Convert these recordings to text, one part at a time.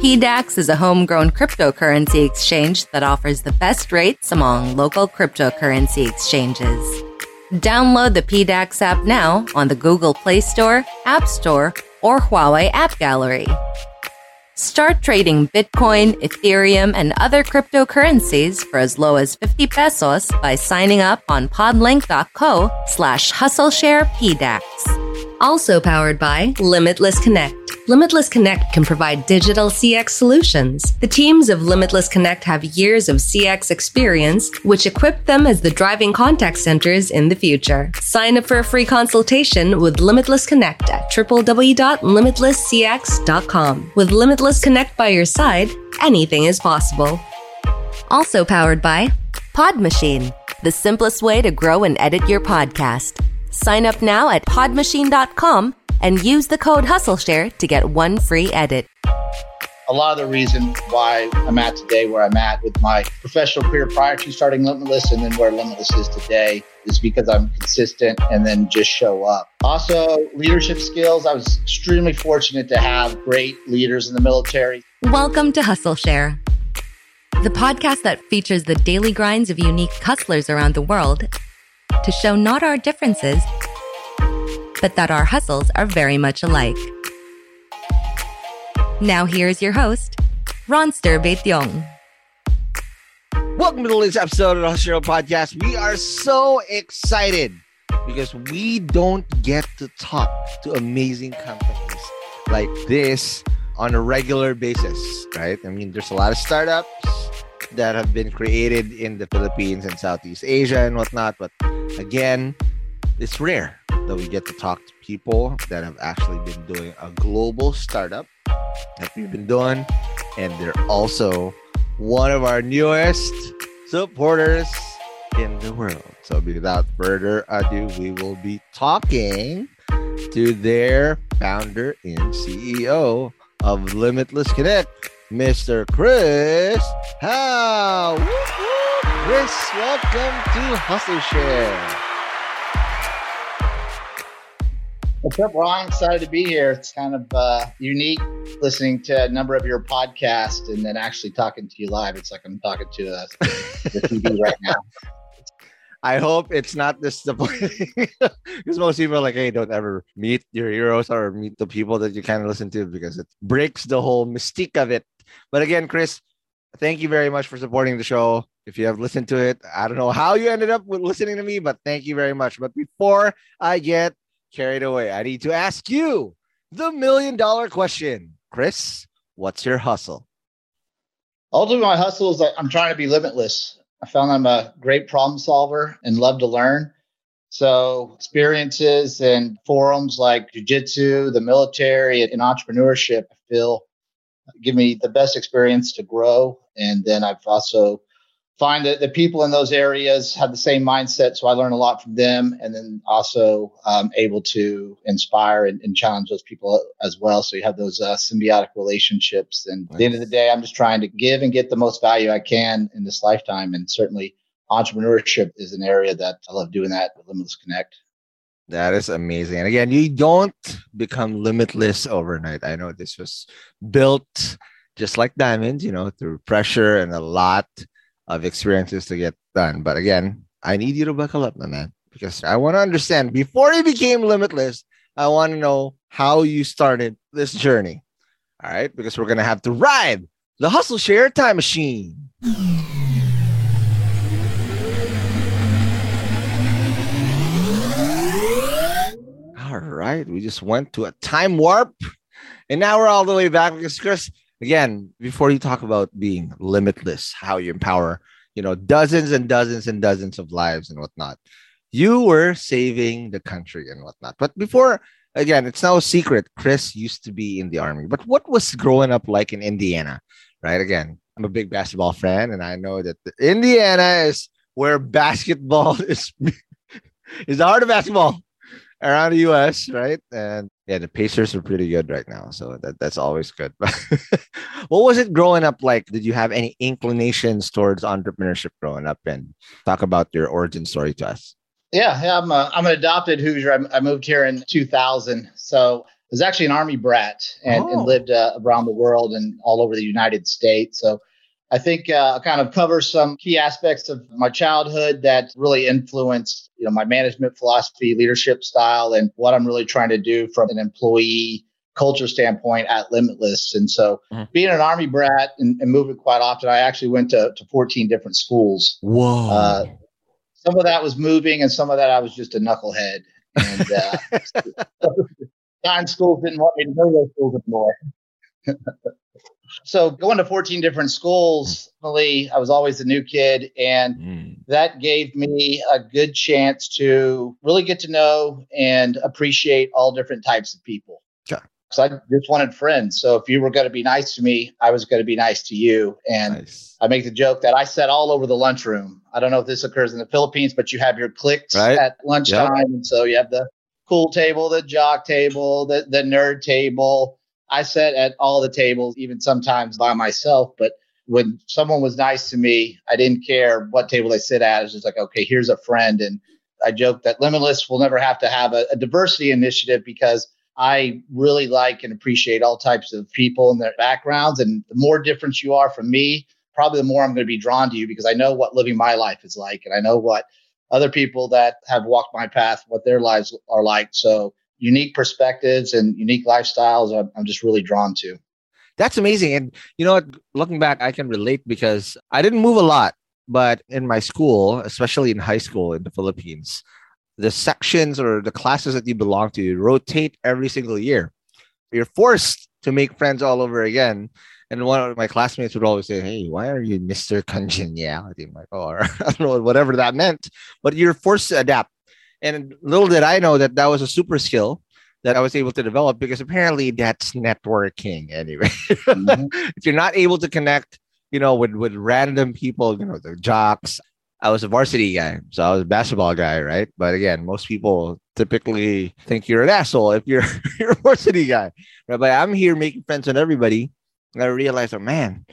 PDAX is a homegrown cryptocurrency exchange that offers the best rates among local cryptocurrency exchanges. Download the PDAX app now on the Google Play Store, App Store, or Huawei App Gallery. Start trading Bitcoin, Ethereum, and other cryptocurrencies for as low as 50 pesos by signing up on podlink.co slash hustlesharepdax. Also powered by Limitless Connect. Limitless Connect can provide digital CX solutions. The teams of Limitless Connect have years of CX experience, which equip them as the driving contact centers in the future. Sign up for a free consultation with Limitless Connect at www.limitlesscx.com. With Limitless Connect by your side, anything is possible. Also powered by Pod Machine, the simplest way to grow and edit your podcast. Sign up now at podmachine.com and use the code HustleShare to get one free edit. A lot of the reason why I'm at today where I'm at with my professional career prior to starting Limitless and then where Limitless is today is because I'm consistent and then just show up. Also, leadership skills. I was extremely fortunate to have great leaders in the military. Welcome to Hustle Share, the podcast that features the daily grinds of unique hustlers around the world to show not our differences, but that our hustles are very much alike. Now here's your host, Ronster Beityong. Welcome to the latest episode of the Hustle Podcast. We are so excited because we don't get to talk to amazing companies like this on a regular basis, right? I mean, there's a lot of startups that have been created in the Philippines and Southeast Asia and whatnot, but again, it's rare that we get to talk to people that have actually been doing a global startup that we've been doing, and they're also one of our newest supporters in the world. So, without further ado, we will be talking to their founder and CEO of Limitless Connect, Mr. Chris woo. Chris, welcome to Hustle Share. What's up, Ron? Excited to be here. It's kind of uh, unique listening to a number of your podcasts and then actually talking to you live. It's like I'm talking to uh, the TV right now. I hope it's not disappointing because most people are like, hey, don't ever meet your heroes or meet the people that you kind of listen to because it breaks the whole mystique of it. But again, Chris, thank you very much for supporting the show. if you have listened to it, I don't know how you ended up with listening to me, but thank you very much. But before I get carried away, I need to ask you the million dollar question. Chris, what's your hustle? Ultimately, my hustle is I'm trying to be limitless. I found I'm a great problem solver and love to learn. So experiences and forums like jujitsu, the military, and entrepreneurship, I feel give me the best experience to grow. And then I've also find that the people in those areas have the same mindset. So I learn a lot from them and then also um, able to inspire and, and, challenge those people as well. So you have those uh, symbiotic relationships. And nice. at the end of the day, I'm just trying to give and get the most value I can in this lifetime. And certainly entrepreneurship is an area that I love doing that with Limitless Connect. That is amazing. And again, you don't become limitless overnight. I know this was built just like diamonds, you know, through pressure and a lot of experiences to get done. But again, I need you to buckle up, my man, because I want to understand before you became limitless, I want to know how you started this journey. All right, because we're going to have to ride the hustle share time machine. All right, we just went to a time warp and now we're all the way back because Chris, again, before you talk about being limitless, how you empower, you know, dozens and dozens and dozens of lives and whatnot, you were saving the country and whatnot. But before, again, it's no secret, Chris used to be in the army. But what was growing up like in Indiana, right? Again, I'm a big basketball fan, and I know that Indiana is where basketball is is the heart of basketball around the US, right? And yeah, the Pacers are pretty good right now, so that, that's always good. what was it growing up like? Did you have any inclinations towards entrepreneurship growing up? And talk about your origin story to us. Yeah, yeah I'm a, I'm an adopted Hoosier. I, I moved here in 2000, so I was actually an Army brat and, oh. and lived uh, around the world and all over the United States. So I think uh, kind of cover some key aspects of my childhood that really influenced, you know, my management philosophy, leadership style, and what I'm really trying to do from an employee culture standpoint at Limitless. And so, mm-hmm. being an Army brat and, and, moving quite often, I actually went to, to 14 different schools. Whoa. Uh, some of that was moving, and some of that I was just a knucklehead. And uh, schools didn't want me to go to those schools anymore. So going to 14 different schools, I was always the new kid, and mm. that gave me a good chance to really get to know and appreciate all different types of people. Sure. So I just wanted friends. So if you were going to be nice to me, I was going to be nice to you. And nice. I make the joke that I sat all over the lunchroom. I don't know if this occurs in the Philippines, but you have your cliques right. at lunchtime, yep. and so you have the cool table, the jock table, the the nerd table I sat at all the tables, even sometimes by myself. But when someone was nice to me, I didn't care what table they sit at. It's just like, okay, here's a friend. And I joke that Limitless will never have to have a, a diversity initiative because I really like and appreciate all types of people and their backgrounds. And the more different you are from me, probably the more I'm going to be drawn to you because I know what living my life is like and I know what other people that have walked my path, what their lives are like. So unique perspectives and unique lifestyles I'm, just really drawn to. That's amazing. And you know what? Looking back, I can relate because I didn't move a lot, but in my school, especially in high school in the Philippines, the sections or the classes that you belong to rotate every single year. You're forced to make friends all over again. And one of my classmates would always say, Hey, why are you Mr. Congeniality? I'm like, oh, I don't know, whatever that meant. But you're forced to adapt. And little did I know that that was a super skill that I was able to develop because apparently that's networking anyway. Mm-hmm. if you're not able to connect, you know, with, with random people, you know, the jocks. I was a varsity guy, so I was a basketball guy, right? But again, most people typically think you're an asshole if you're you're a varsity guy, right? But I'm here making friends with everybody, and I realized, oh man,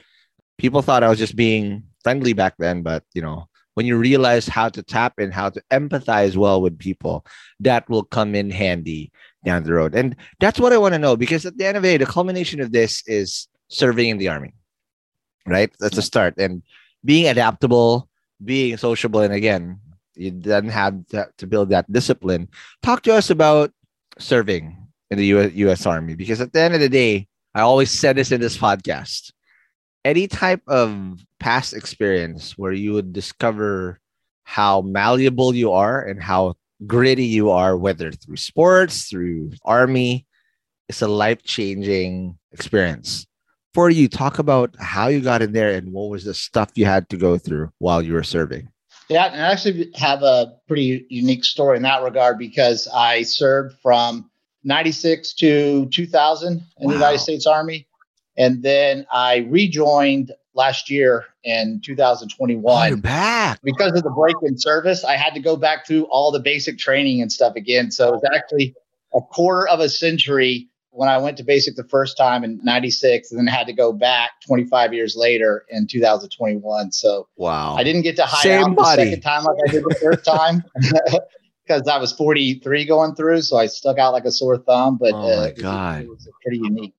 people thought I was just being friendly back then, but you know, when you realize how to tap in, how to empathize well with people, that will come in handy down the road. And that's what I want to know because at the end of the day, the culmination of this is serving in the army, right? That's a start. And being adaptable, being sociable. And again, you then have to build that discipline. Talk to us about serving in the US, US Army because at the end of the day, I always said this in this podcast any type of past experience where you would discover how malleable you are and how gritty you are, whether through sports, through army, it's a life changing experience. For you, talk about how you got in there and what was the stuff you had to go through while you were serving. Yeah, and I actually have a pretty unique story in that regard because I served from 96 to 2000 in wow. the United States Army. And then I rejoined last year in 2021. Oh, back. Because of the break in service, I had to go back through all the basic training and stuff again. So it's actually a quarter of a century when I went to basic the first time in 96 and then had to go back 25 years later in 2021. So wow. I didn't get to hide Same out body. the second time like I did the first time because I was 43 going through. So I stuck out like a sore thumb, but oh my uh, God. It was, it was pretty unique.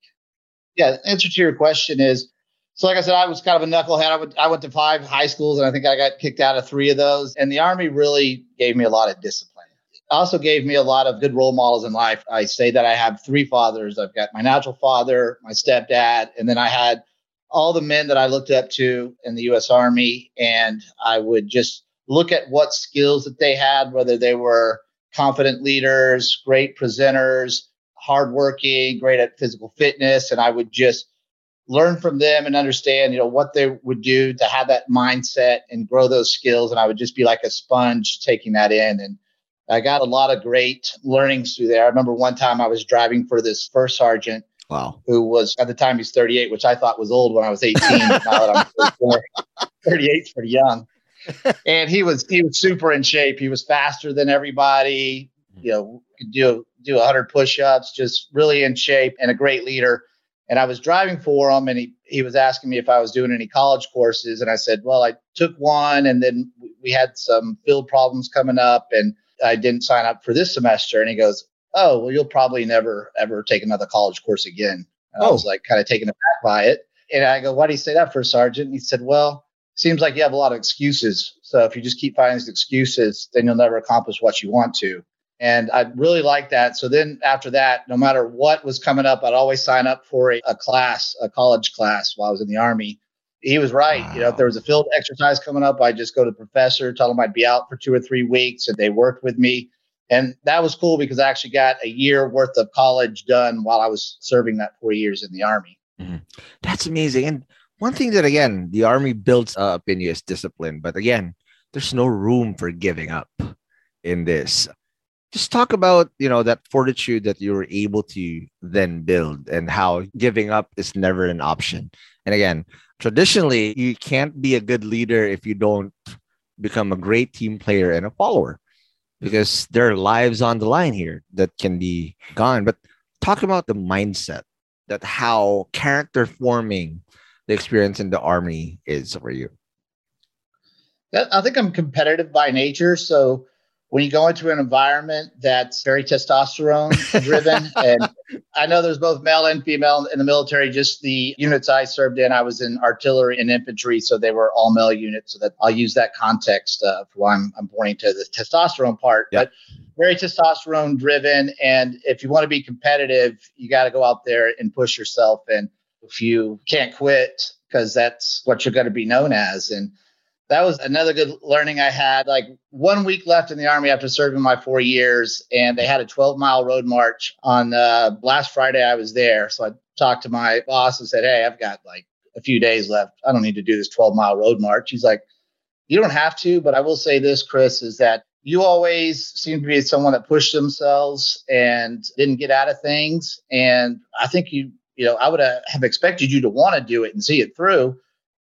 Yeah. The answer to your question is, so like I said, I was kind of a knucklehead. I, would, I went to five high schools and I think I got kicked out of three of those. And the army really gave me a lot of discipline also gave me a lot of good role models in life. I say that I have three fathers. I've got my natural father, my stepdad, and then I had all the men that I looked up to in the US Army. And I would just look at what skills that they had, whether they were confident leaders, great presenters, hardworking, great at physical fitness. And I would just learn from them and understand, you know, what they would do to have that mindset and grow those skills. And I would just be like a sponge taking that in. And I got a lot of great learnings through there. I remember one time I was driving for this first sergeant. Wow. Who was at the time he's 38, which I thought was old when I was 18. now that I'm 38 is pretty young. And he was he was super in shape. He was faster than everybody. You know, could do do 100 push-ups, just really in shape and a great leader. And I was driving for him, and he he was asking me if I was doing any college courses, and I said, well, I took one, and then we had some field problems coming up, and I didn't sign up for this semester. And he goes, Oh, well, you'll probably never ever take another college course again. And oh. I was oh. like kind of taken aback by it. And I go, Why do you say that for, Sergeant? And he said, Well, seems like you have a lot of excuses. So if you just keep finding these excuses, then you'll never accomplish what you want to. And I really like that. So then after that, no matter what was coming up, I'd always sign up for a, a class, a college class while I was in the Army he was right. Wow. You know, if there was a field exercise coming up, I'd just go to the professor, tell him I'd be out for two or three weeks, and they worked with me. And that was cool because I actually got a year worth of college done while I was serving that four years in the Army. Mm-hmm. That's amazing. And one thing that, again, the Army builds up in you is discipline. But again, there's no room for giving up in this. Just talk about, you know, that fortitude that you were able to then build and how giving up is never an option. And again, traditionally you can't be a good leader if you don't become a great team player and a follower because there are lives on the line here that can be gone. But talk about the mindset that how character forming the experience in the army is for you. I think i'm competitive by nature. So when you go into an environment that's very testosterone driven and i know there's both male and female in the military just the units i served in i was in artillery and infantry so they were all male units so that i'll use that context uh, for why I'm, I'm pointing to the testosterone part but very testosterone driven and if you want to be competitive you got to go out there and push yourself and if you can't quit because that's what you're going to be known as and that was another good learning I had. Like one week left in the army after serving my four years, and they had a 12 mile road march on uh, last Friday. I was there, so I talked to my boss and said, "Hey, I've got like a few days left. I don't need to do this 12 mile road march." He's like, "You don't have to, but I will say this, Chris, is that." You always seem to be someone that pushed themselves and didn't get out of things. And I think you, you know, I would have expected you to want to do it and see it through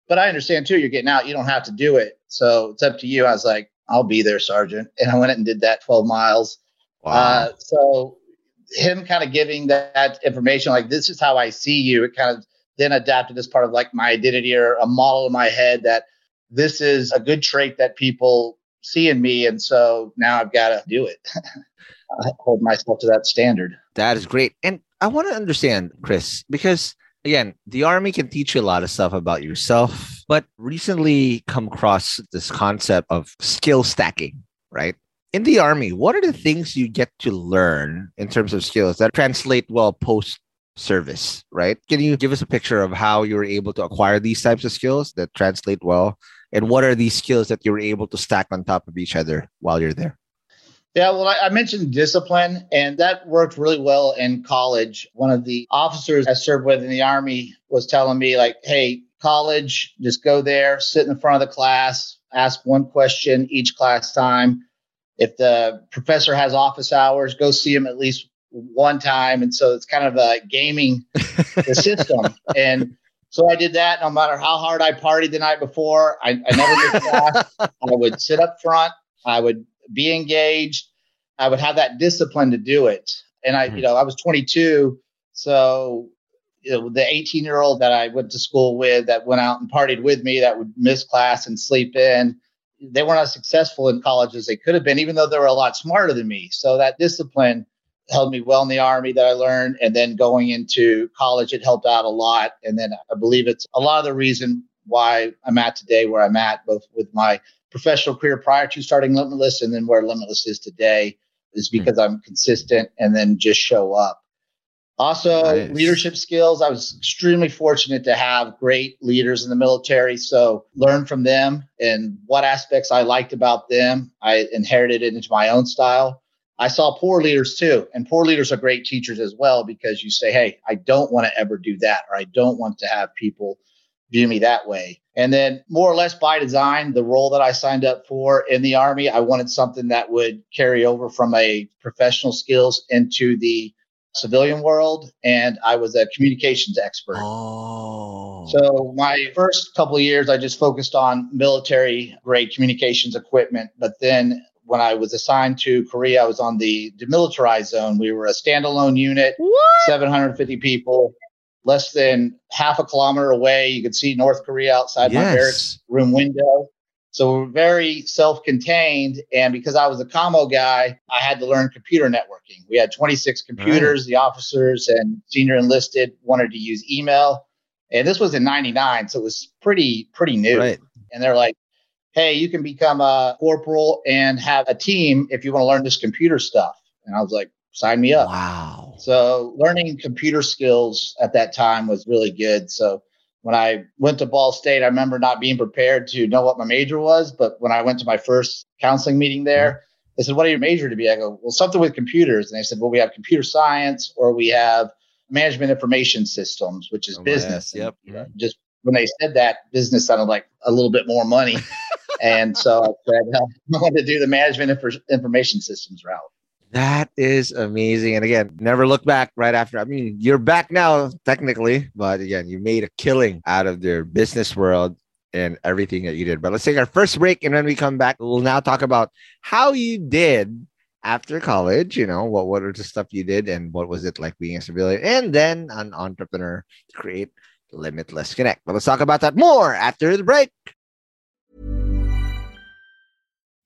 but I understand too, you're getting out. You don't have to do it. So it's up to you. I was like, I'll be there, Sergeant. And I went and did that 12 miles. Wow. Uh, so him kind of giving that, that information, like, this is how I see you, it kind of then adapted as part of like my identity or a model in my head that this is a good trait that people see in me. And so now I've got to do it. I hold myself to that standard. That is great. And I want to understand, Chris, because again, the army can teach you a lot of stuff about yourself, but recently come across this concept of skill stacking, right? In the army, what are the things you get to learn in terms of skills that translate well post service, right? Can you give us a picture of how you were able to acquire these types of skills that translate well? And what are these skills that you were able to stack on top of each other while you're there? Yeah, well, I, mentioned discipline, and that worked really well in college. One of the officers I served with in the Army was telling me, like, hey, college, just go there, sit in the front of the class, ask one question each class time. If the professor has office hours, go see him at least one time. And so it's kind of a gaming the system. And so I did that no matter how hard I partied the night before. I, I never missed class. I would sit up front. I would be engaged. I would have that discipline to do it. And I, mm-hmm. you know, I was 22. So, you know, the 18 year old that I went to school with that went out and partied with me that would miss class and sleep in, they weren't as successful in college as they could have been, even though they were a lot smarter than me. So that discipline held me well in the army that I learned. And then going into college, it helped out a lot. And then I believe it's a lot of the reason why I'm at today where I'm at, both with my professional career prior to starting Limitless and then where Limitless is today, is hmm. because I'm consistent and then just show up. Also, nice. leadership skills. I was extremely fortunate to have great leaders in the military. So, learn from them and what aspects I liked about them. I inherited it into my own style. I saw poor leaders too, and poor leaders are great teachers as well because you say, Hey, I don't want to ever do that, or I don't want to have people view me that way. And then, more or less by design, the role that I signed up for in the Army, I wanted something that would carry over from a professional skills into the civilian world. And I was a communications expert. Oh. So, my first couple of years, I just focused on military grade communications equipment. But then, when I was assigned to Korea, I was on the demilitarized zone. We were a standalone unit, what? 750 people less than half a kilometer away. You could see North Korea outside yes. my barracks room window. So we're very self-contained. And because I was a commo guy, I had to learn computer networking. We had 26 computers. Right. The officers and senior enlisted wanted to use email. And this was in 99. So it was pretty, pretty new. Right. And they're like, hey, you can become a corporal and have a team if you want to learn this computer stuff. And I was like, sign me up. Wow. So learning computer skills at that time was really good. So when I went to Ball State, I remember not being prepared to know what my major was. But when I went to my first counseling meeting there, they said, What are your major to be? I go, Well, something with computers. And they said, Well, we have computer science or we have management information systems, which is oh, business. Yes. Yep. And, just when they said that, business sounded like a little bit more money. and so I said, I wanted to do the management inf- information systems route. That is amazing. And again, never look back right after. I mean, you're back now, technically, but again, you made a killing out of their business world and everything that you did. But let's take our first break. And when we come back, we'll now talk about how you did after college. You know, what, what are the stuff you did and what was it like being a civilian? And then an entrepreneur to create Limitless Connect. But let's talk about that more after the break.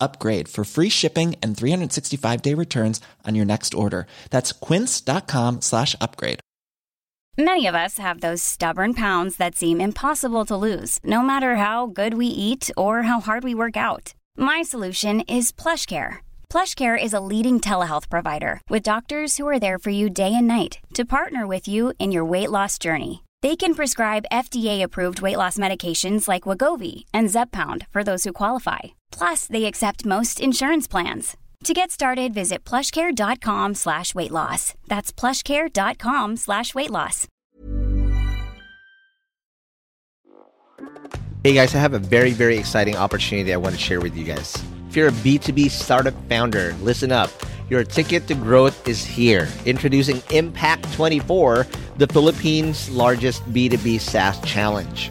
upgrade for free shipping and 365 day returns on your next order. That's quince.com slash upgrade. Many of us have those stubborn pounds that seem impossible to lose, no matter how good we eat or how hard we work out. My solution is PlushCare. PlushCare is a leading telehealth provider with doctors who are there for you day and night to partner with you in your weight loss journey. They can prescribe FDA-approved weight loss medications like Wegovy and Zepbound for those who qualify. Plus, they accept most insurance plans. To get started, visit plushcare.com slash weight loss. That's plushcare.com slash weight loss. Hey guys, I have a very, very exciting opportunity I want to share with you guys. If you're a B2B startup founder, listen up. Your ticket to growth is here. Introducing Impact 24, the Philippines' largest B2B SaaS challenge.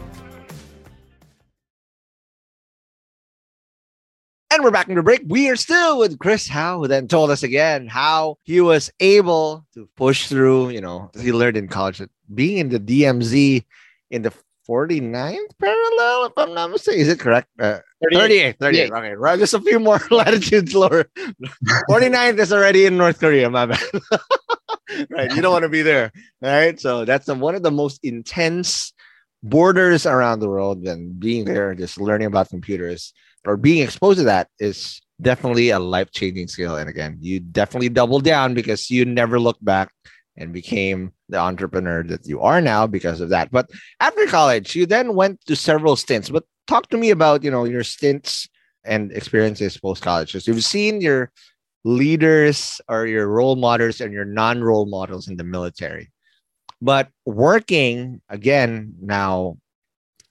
And we're back in the break. We are still with Chris Howe, who then told us again how he was able to push through. You know, he learned in college that being in the DMZ in the 49th parallel, if I'm not mistaken. Is it correct? Uh, 38. 38. 38. Okay, right. Just a few more latitudes lower. 49th is already in North Korea, my bad. right. You don't want to be there. All right. So that's the, one of the most intense borders around the world. And being there, just learning about computers or being exposed to that is definitely a life changing skill. And again, you definitely double down because you never look back and became the entrepreneur that you are now because of that. But after college, you then went to several stints. But talk to me about you know your stints and experiences post college. So you've seen your leaders or your role models and your non role models in the military, but working again now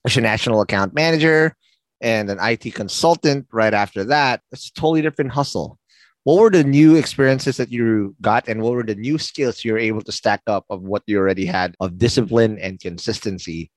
as a national account manager and an IT consultant right after that, it's a totally different hustle. What were the new experiences that you got, and what were the new skills you were able to stack up of what you already had of discipline and consistency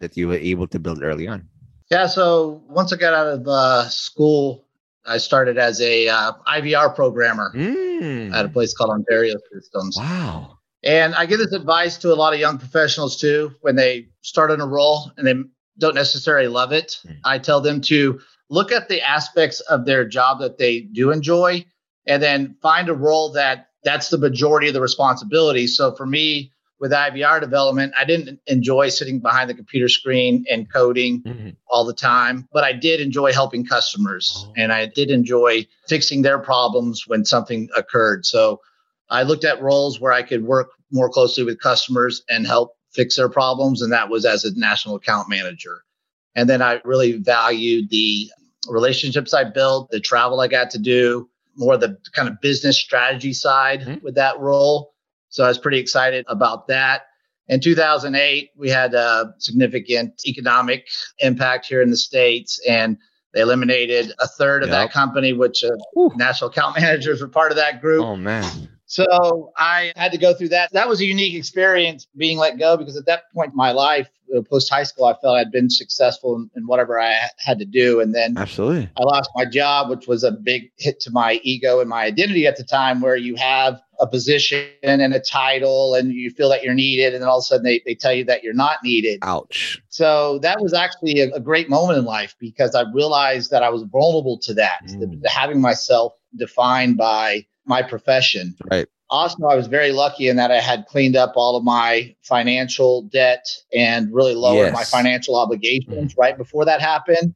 that you were able to build early on? Yeah, so once I got out of uh, school, I started as a uh, IVR programmer mm. at a place called Ontario Systems. Wow. And I give this advice to a lot of young professionals too when they start in a role and they don't necessarily love it. Mm. I tell them to look at the aspects of their job that they do enjoy and then find a role that that's the majority of the responsibility. So for me, with IVR development, I didn't enjoy sitting behind the computer screen and coding mm-hmm. all the time, but I did enjoy helping customers oh. and I did enjoy fixing their problems when something occurred. So I looked at roles where I could work more closely with customers and help fix their problems. And that was as a national account manager. And then I really valued the relationships I built, the travel I got to do, more the kind of business strategy side mm-hmm. with that role. So I was pretty excited about that. In 2008, we had a significant economic impact here in the States, and they eliminated a third of yep. that company, which uh, national account managers were part of that group. Oh, man. So I had to go through that. That was a unique experience being let go because at that point in my life, uh, post high school, I felt I'd been successful in, in, whatever I had to do. And then absolutely, I lost my job, which was a big hit to my ego and my identity at the time, where you have a position and a title and you feel that you're needed. And then all of a sudden they, they tell you that you're not needed. Ouch. So that was actually a, a great moment in life because I realized that I was vulnerable to that, mm. the, the having myself defined by my profession. Right. Also, I was very lucky in that I had cleaned up all of my financial debt and really lowered yes. my financial obligations mm-hmm. right before that happened.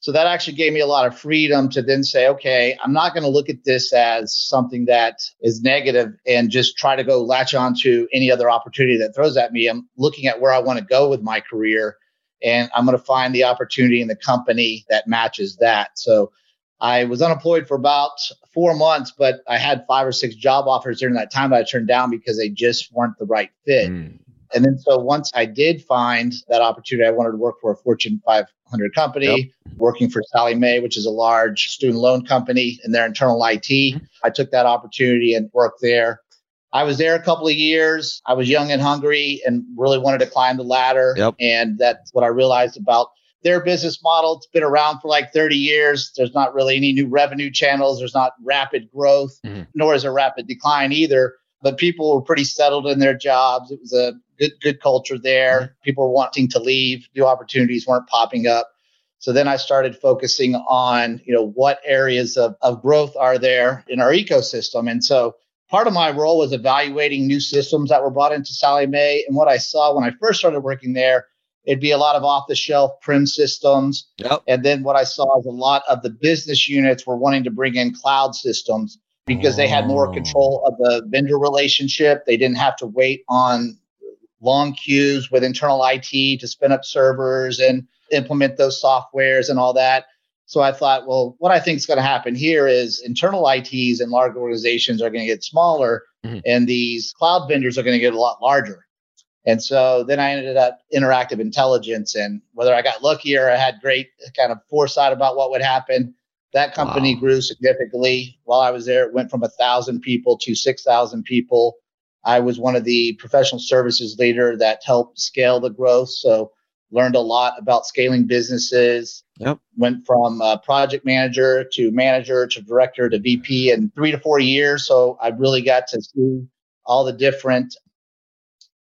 So that actually gave me a lot of freedom to then say, okay, I'm not going to look at this as something that is negative and just try to go latch on to any other opportunity that throws at me. I'm looking at where I want to go with my career and I'm going to find the opportunity in the company that matches that. So I was unemployed for about four months, but I had five or six job offers during that time that I turned down because they just weren't the right fit. Mm. And then so once I did find that opportunity, I wanted to work for a Fortune 500 company, yep. working for Sallie Mae, which is a large student loan company in their internal IT. Mm-hmm. I took that opportunity and worked there. I was there a couple of years. I was young and hungry and really wanted to climb the ladder. Yep. And that's what I realized about their business model. It's been around for like 30 years. There's not really any new revenue channels. There's not rapid growth, mm-hmm. nor is a rapid decline either. But people were pretty settled in their jobs. It was a good good culture there. Mm-hmm. People were wanting to leave. New opportunities weren't popping up. So then I started focusing on, you know, what areas of, of growth are there in our ecosystem. And so part of my role was evaluating new systems that were brought into Sallie Mae. And what I saw when I first started working there It'd be a lot of off the shelf prem systems. Yep. And then what I saw is a lot of the business units were wanting to bring in cloud systems because they had more control of the vendor relationship. They didn't have to wait on long queues with internal IT to spin up servers and implement those softwares and all that. So I thought, well, what I think is going to happen here is internal ITs and large organizations are going to get smaller mm-hmm. and these cloud vendors are going to get a lot larger. And so then I ended up interactive intelligence and whether I got lucky or I had great kind of foresight about what would happen, that company wow. grew significantly. While I was there, it went from a thousand people to 6,000 people. I was one of the professional services leader that helped scale the growth. So learned a lot about scaling businesses. Yep. Went from project manager to manager to director to VP in three to four years. So I really got to see all the different,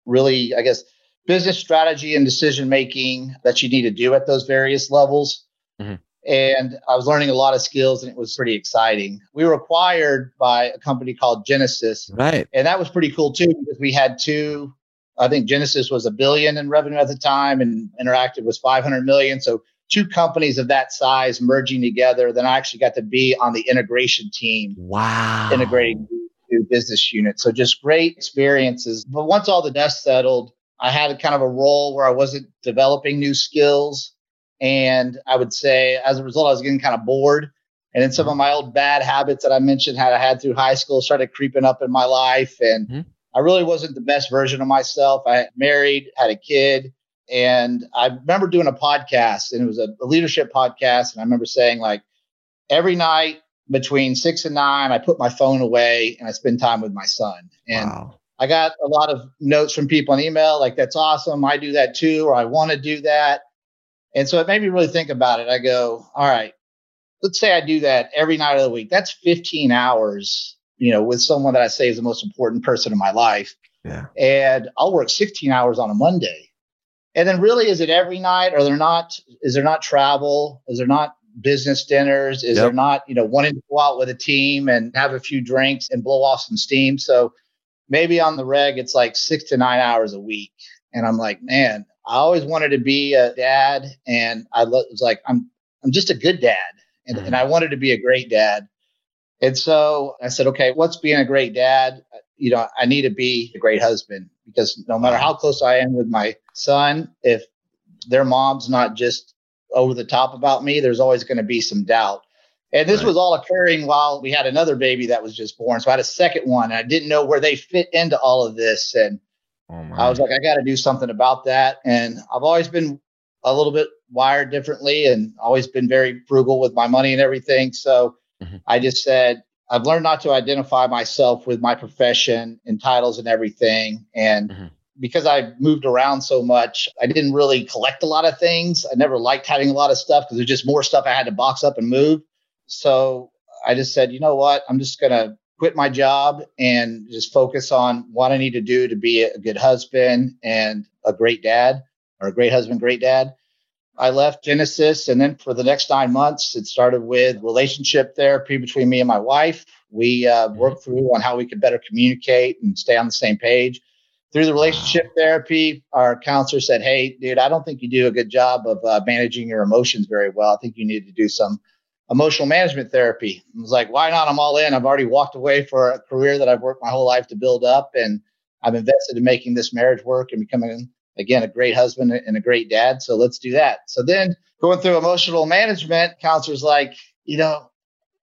really, I guess, business strategy and decision making that you need to do at those various levels. Mm-hmm and I was learning a lot of skills and it was pretty exciting. We were acquired by a company called Genesys. Right. And that was pretty cool too because we had two I think Genesys was a billion in revenue at the time and Interactive was 500 million. So two companies of that size merging together. Then I actually got to be on the integration team. Wow. Integrating two business units. So just great experiences. But once all the dust settled, I had a kind of a role where I wasn't developing new skills. And I would say as a result, I was getting kind of bored. And then some of my old bad habits that I mentioned had I had through high school started creeping up in my life. And mm-hmm. I really wasn't the best version of myself. I married, had a kid, and I remember doing a podcast, and it was a, a leadership podcast. And I remember saying, like, every night between six and nine, I put my phone away and I spend time with my son. And wow. I got a lot of notes from people on email, like, that's awesome. I do that too, or I want to do that. And so it made me really think about it. I go, all right, let's say I do that every night of the week. That's 15 hours, you know, with someone that I say is the most important person in my life. Yeah. And I'll work 16 hours on a Monday. And then really, is it every night? Are there not, is there not travel? Is there not business dinners? Is yep. there not, you know, wanting to go out with a team and have a few drinks and blow off some steam? So maybe on the reg, it's like six to nine hours a week. And I'm like, man, I always wanted to be a dad, and I was like, I'm I'm just a good dad, and, mm-hmm. and I wanted to be a great dad. And so I said, okay, what's being a great dad? You know, I need to be a great husband because no matter how close I am with my son, if their mom's not just over the top about me, there's always going to be some doubt. And this right. was all occurring while we had another baby that was just born. So I had a second one, and I didn't know where they fit into all of this. And Oh I was like, I got to do something about that. And I've always been a little bit wired differently and always been very frugal with my money and everything. So mm-hmm. I just said, I've learned not to identify myself with my profession and titles and everything. And mm-hmm. Because I moved around so much, I didn't really collect a lot of things. I never liked having a lot of stuff because there's just more stuff I had to box up and move. So I just said, you know what? I'm just going to quit my job and just focus on what I need to do to be a good husband and a great dad or a great husband, great dad. I left Genesys. and then for the next nine months, it started with relationship therapy between me and my wife. We uh, mm-hmm. worked through on how we could better communicate and stay on the same page. Through the relationship therapy, our counselor said, Hey, dude, I don't think you do a good job of uh, managing your emotions very well. I think you need to do some emotional management therapy. I was like, why not? I'm all in. I've already walked away for a career that I've worked my whole life to build up, and I've invested in making this marriage work and becoming again a great husband and a great dad. So let's do that. So then going through emotional management, counselors like, you know,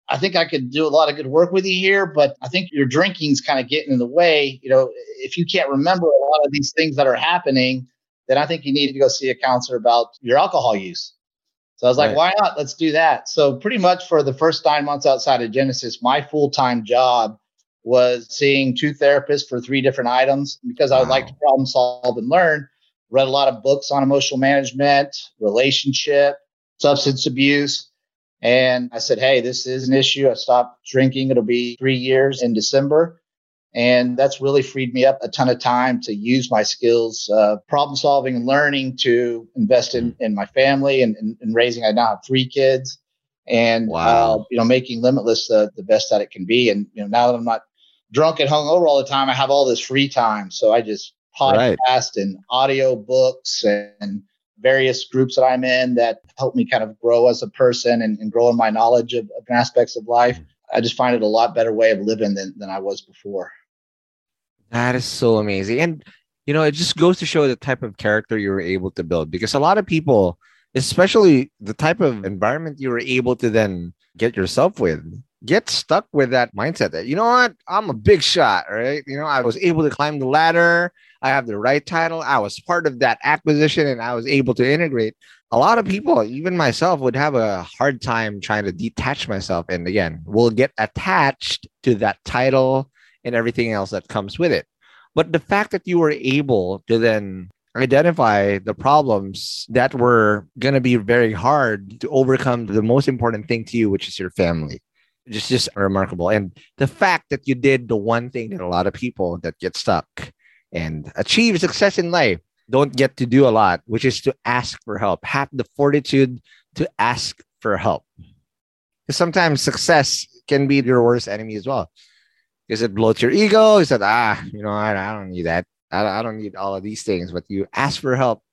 I think I could do a lot of good work with you here, but I think your drinking's kind of getting in the way. You know, if you can't remember a lot of these things that are happening, then I think you need to go see a counselor about your alcohol use. So I was like, right. why not? Let's do that. So pretty much for the first nine months outside of Genesys, my full time job was seeing two therapists for three different items because I would like to problem solve and learn. Read a lot of books on emotional management, relationship, substance abuse. And I said, hey, this is an issue. I stopped drinking. It'll be three years in December. And that's really freed me up a ton of time to use my skills, uh, problem solving and learning to invest in, in my family and, and, and raising. I now have three kids and, wow. uh, you know, making Limitless the, the best that it can be. And, you know, now that I'm not drunk and hungover all the time, I have all this free time. So I just podcast right. and audio books and various groups that I'm in that help me kind of grow as a person and, and grow in my knowledge of, of aspects of life. I just find it a lot better way of living than, than I was before. That is so amazing. And, you know, it just goes to show the type of character you were able to build because a lot of people, especially the type of environment you were able to then get yourself with, get stuck with that mindset that, you know what, I'm a big shot, right? You know, I was able to climb the ladder. I have the right title. I was part of that acquisition and I was able to integrate. A lot of people, even myself, would have a hard time trying to detach myself. And again, will get attached to that title and everything else that comes with it. But the fact that you were able to then identify the problems that were going to be very hard to overcome the most important thing to you, which is your family. Just, just remarkable. And the fact that you did the one thing that a lot of people that get stuck and achieve success in life don't get to do a lot, which is to ask for help, have the fortitude to ask for help. Because sometimes success can be your worst enemy as well. Because it bloats your ego. You said, ah, you know, I, I don't need that. I, I don't need all of these things. But you ask for help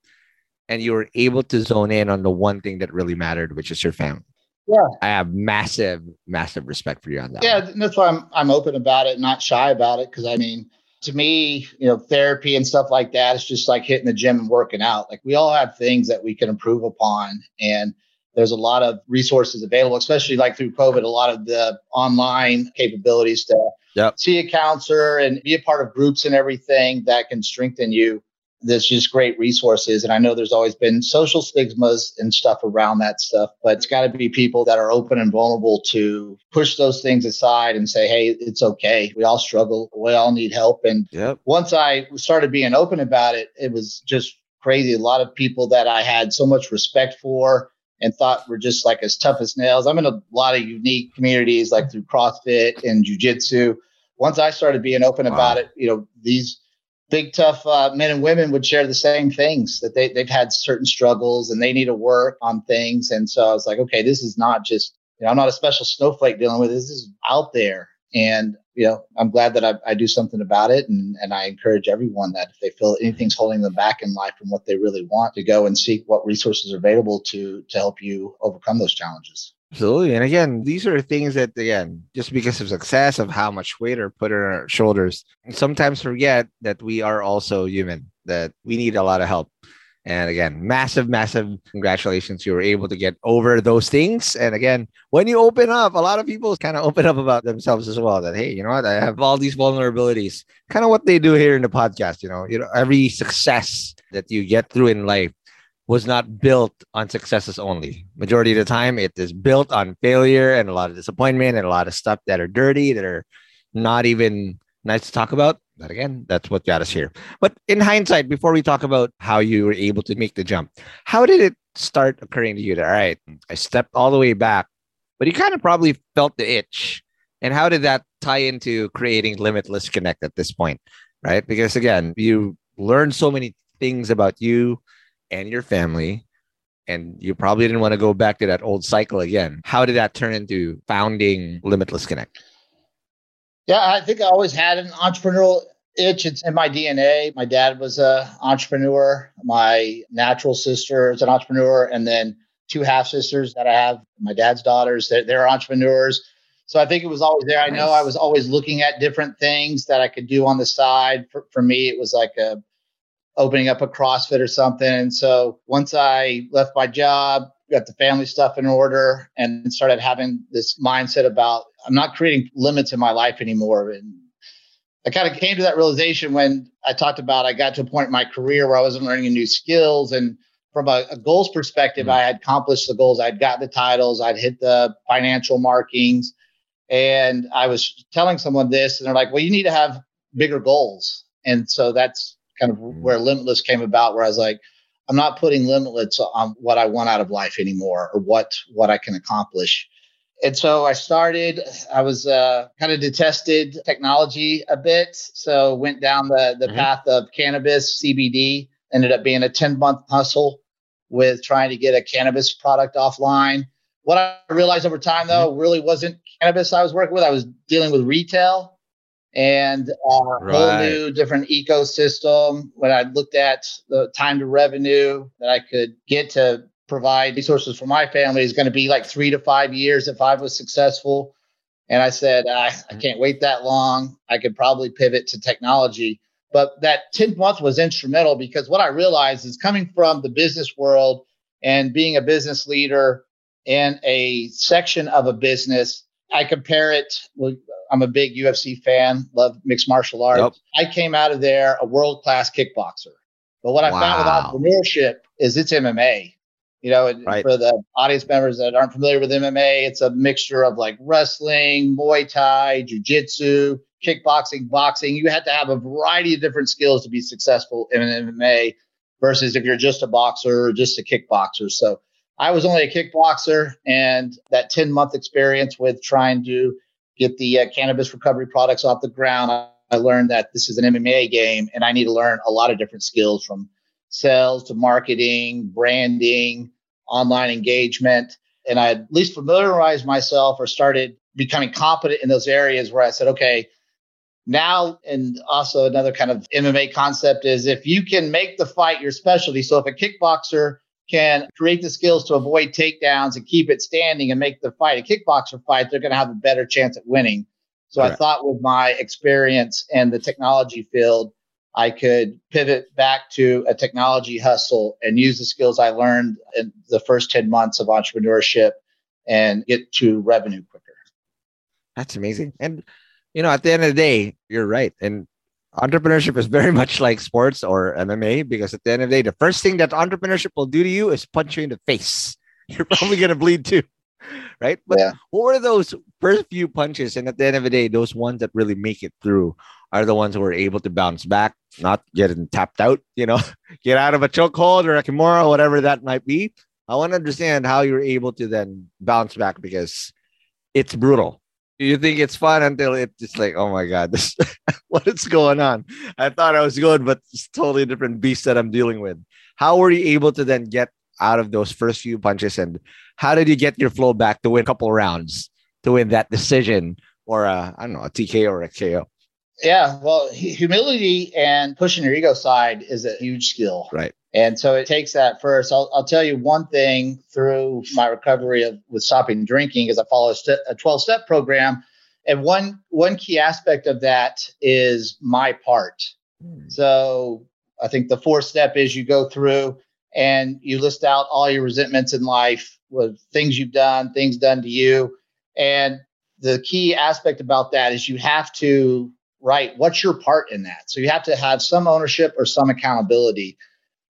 and you were able to zone in on the one thing that really mattered, which is your family. Yeah. I have massive, massive respect for you on that. Yeah, one. that's why I'm I'm open about it, not shy about it. Cause I mean, to me, you know, therapy and stuff like that is just like hitting the gym and working out. Like we all have things that we can improve upon. And there's a lot of resources available, especially like through COVID, a lot of the online capabilities to yep. see a counselor and be a part of groups and everything that can strengthen you there's just great resources. And I know there's always been social stigmas and stuff around that stuff, but it's got to be people that are open and vulnerable to push those things aside and say, hey, it's okay. We all struggle. We all need help. And yep. once I started being open about it, it was just crazy. A lot of people that I had so much respect for and thought were just like as tough as nails. I'm in a lot of unique communities like through CrossFit and Jiu Jitsu. Once I started being open wow. about it, you know, these big tough uh, men and women would share the same things that they, they've had certain struggles and they need to work on things. And so i was like okay this is not just you know i'm not a special snowflake dealing with this, this is out there. And you know i'm glad that I, I do something about it. And, and i encourage everyone that if they feel anything's holding them back in life from what they really want to go and seek what resources are available to to help you overcome those challenges Absolutely. And again, these are things that, again, just because of success, of how much weight are put on our shoulders, sometimes forget that we are also human, that we need a lot of help. And again, massive, massive congratulations. You were able to get over those things. And again, when you open up, a lot of people kind of open up about themselves as well. That hey, you know what? I have all these vulnerabilities. Kind of what they do here in the podcast. You know, you know, every success that you get through in life was not built on successes only. Majority of the time, it is built on failure and a lot of disappointment and a lot of stuff that are dirty, that are not even nice to talk about. But again, that's what got us here. But in hindsight, before we talk about how you were able to make the jump, how did it start occurring to you that, all right, I stepped all the way back, but you kind of probably felt the itch. And how did that tie into creating Limitless Connect at this point? Right. Because again, you learned so many things about you, and your family and you probably didn't want to go back to that old cycle again. How did that turn into founding Limitless Connect? Yeah, I think I always had an entrepreneurial itch. It's in my DNA. My dad was an entrepreneur. My natural sister is an entrepreneur, and then two half sisters that I have, my dad's daughters, they're, they're entrepreneurs. So I think it was always there. I know I was always looking at different things that I could do on the side. For, for me, it was like a opening up a CrossFit or something. And so once I left my job, got the family stuff in order, and started having this mindset about I'm not creating limits in my life anymore. And I kind of came to that realization when I talked about I got to a point in my career where I wasn't learning new skills. And from a, a goals perspective, mm-hmm. I had accomplished the goals. I'd got the titles, I'd hit the financial markings. And I was telling someone this, and they're like, well, you need to have bigger goals. And so that's kind of mm-hmm. where Limitless came about, where I was like, I'm not putting limits on what I want out of life anymore or what what I can accomplish. And so I started, I was uh, kind of detested technology a bit. So went down the, the mm-hmm. path of cannabis, CBD, ended up being a 10 month hustle with trying to get a cannabis product offline. What I realized over time, though, mm-hmm. really wasn't cannabis I was working with. I was dealing with retail and a right. whole new different ecosystem. When I looked at the time to revenue that I could get to provide resources for my family is going to be like three to five years if I was successful. And I said, I, I mm-hmm. can't wait that long. I could probably pivot to technology. But that 10th month was instrumental because what I realized is coming from the business world and being a business leader in a section of a business, I compare it. I'm a big UFC fan, love mixed martial arts. I came out of there a world class kickboxer. But what I wow. found with entrepreneurship is it's MMA. You know, right. for the audience members that aren't familiar with MMA, it's a mixture of like wrestling, Muay Thai, Jiu-Jitsu, kickboxing, boxing. You had to have a variety of different skills to be successful in MMA versus if you're just a boxer or just a kickboxer. So I was only a kickboxer, and that 10 month experience with trying to get the uh, cannabis recovery products off the ground, I, learned that this is an MMA game and I need to learn a lot of different skills from sales to marketing, branding, online engagement. And I at least familiarized myself or started becoming competent in those areas where I said, okay, now, and also another kind of MMA concept is if you can make the fight your specialty. So if a kickboxer can create the skills to avoid takedowns and keep it standing and make the fight a kickboxer fight, they're going to have a better chance at winning. So I thought with my experience and the technology field, I could pivot back to a technology hustle and use the skills I learned in the first 10 months of entrepreneurship and get to revenue quicker. That's amazing. And, you know, at the end of the day, you're right. And entrepreneurship is very much like sports or MMA because at the end of the day, the first thing that entrepreneurship will do to you is punch you in the face. You're probably going to bleed too. Right. But yeah. what were those first few punches? And at the end of the day, those ones that really make it through are the ones who are able to bounce back, not getting tapped out, you know, get out of a chokehold or a kimura, whatever that might be. I want to understand how you're able to then bounce back because it's brutal. You think it's fun until it's just like, oh my God, this what is going on? I thought I was good, but it's totally different beast that I'm dealing with. How were you able to then get out of those first few punches and how did you get your flow back to win a couple rounds to win that decision or a, I don't know, a TK or a KO? Yeah, well, humility and pushing your ego side is a huge skill. Right. And so it takes that first. I'll, I'll tell you one thing through my recovery of with stopping drinking is I follow a 12 step program. And one one key aspect of that is my part. Hmm. So I think the fourth step is you go through and you list out all your resentments in life, with things you've done, things done to you. And the key aspect about that is you have to right? What's your part in that? So you have to have some ownership or some accountability.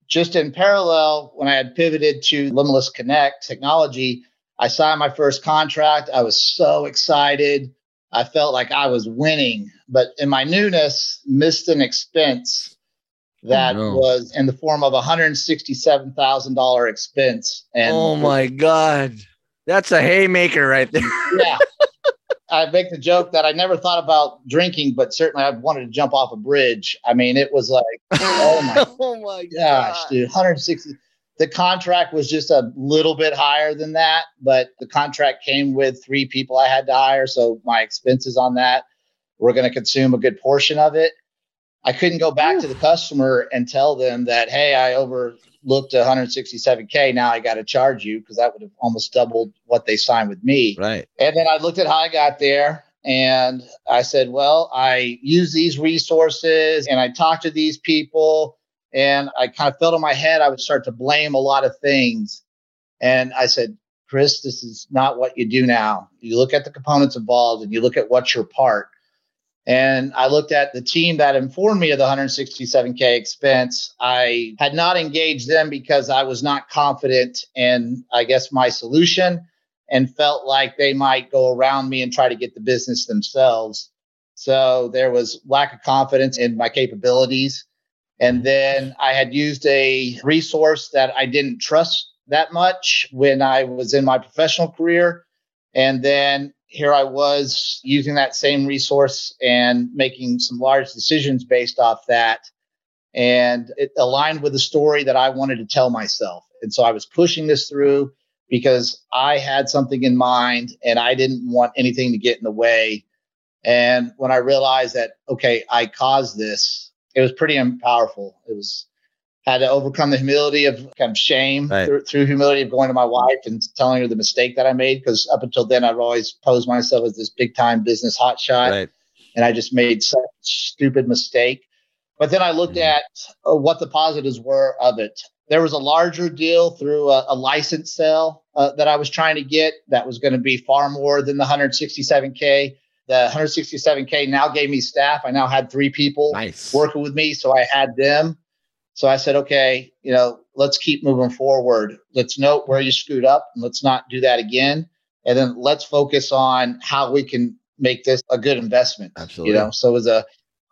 Just in parallel, when I had pivoted to Limitless Connect technology, I signed my first contract. I was so excited. I felt like I was winning, but in my newness, missed an expense that oh, no. was in the form of a $167,000 expense. And oh my God. That's a haymaker right there. yeah. I make the joke that I never thought about drinking, but certainly I wanted to jump off a bridge. I mean, it was like, oh my, oh my gosh, God. dude, 160. The contract was just a little bit higher than that, but the contract came with three people I had to hire. So my expenses on that were going to consume a good portion of it. I couldn't go back Ooh. to the customer and tell them that, hey, I overlooked 167k now i got to charge you because that would have almost doubled what they signed with me. Right. And then i looked at how i got there and i said well i use these resources and i talked to these people and i kind of felt in my head i would start to blame a lot of things. And i said chris this is not what you do now. You look at the components involved and you look at what's your part and I looked at the team that informed me of the 167K expense. I had not engaged them because I was not confident in, I guess, my solution and felt like they might go around me and try to get the business themselves. So there was lack of confidence in my capabilities. And then I had used a resource that I didn't trust that much when I was in my professional career. And then here I was using that same resource and making some large decisions based off that. And it aligned with the story that I wanted to tell myself. And so I was pushing this through because I had something in mind and I didn't want anything to get in the way. And when I realized that, okay, I caused this, it was pretty powerful. It was had to overcome the humility of kind of shame Right. through, through humility of going to my wife and telling her the mistake that I made. Because up until then, I've always posed myself as this big time business hotshot Right. and I just made such a stupid mistake. But then I looked Mhm. at uh, what the positives were of it. There was a larger deal through a, a license sale uh, that I was trying to get that was going to be far more than the 167K. The 167K now gave me staff. I now had three people Nice. working with me. So I had them. So I said, okay, you know, let's keep moving forward. Let's note where you screwed up and let's not do that again. And then let's focus on how we can make this a good investment. Absolutely. You know, so it was a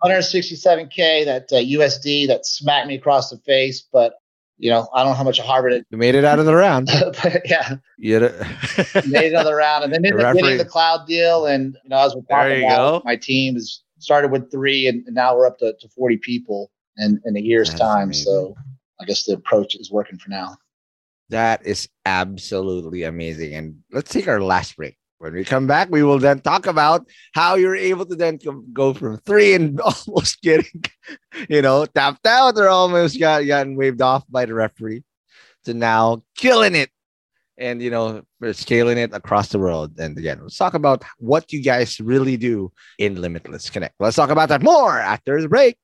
167K that uh, USD that smacked me across the face. But, you know, I don't know how much of Harvard it, You made it out of the round. but yeah, You made another round and then ended The up getting the cloud deal. And, you know, as we're There talking you about, go. my team is started with three and, and now we're up to, to 40 people in, in a year's That's time. amazing. So I guess the approach is working for now. That is absolutely amazing. And let's take our last break. When we come back, we will then talk about how you're able to then go from three and almost getting, you know, tapped out or almost got gotten waved off by the referee to now killing it and, you know, scaling it across the world. And again, let's talk about what you guys really do in Limitless Connect. Let's talk about that more after the break.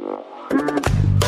Yeah.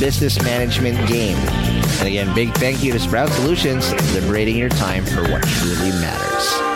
business management game. And again, big thank you to Sprout Solutions, liberating your time for what truly matters.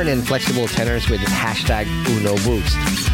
and flexible tenors with hashtag Uno Boost.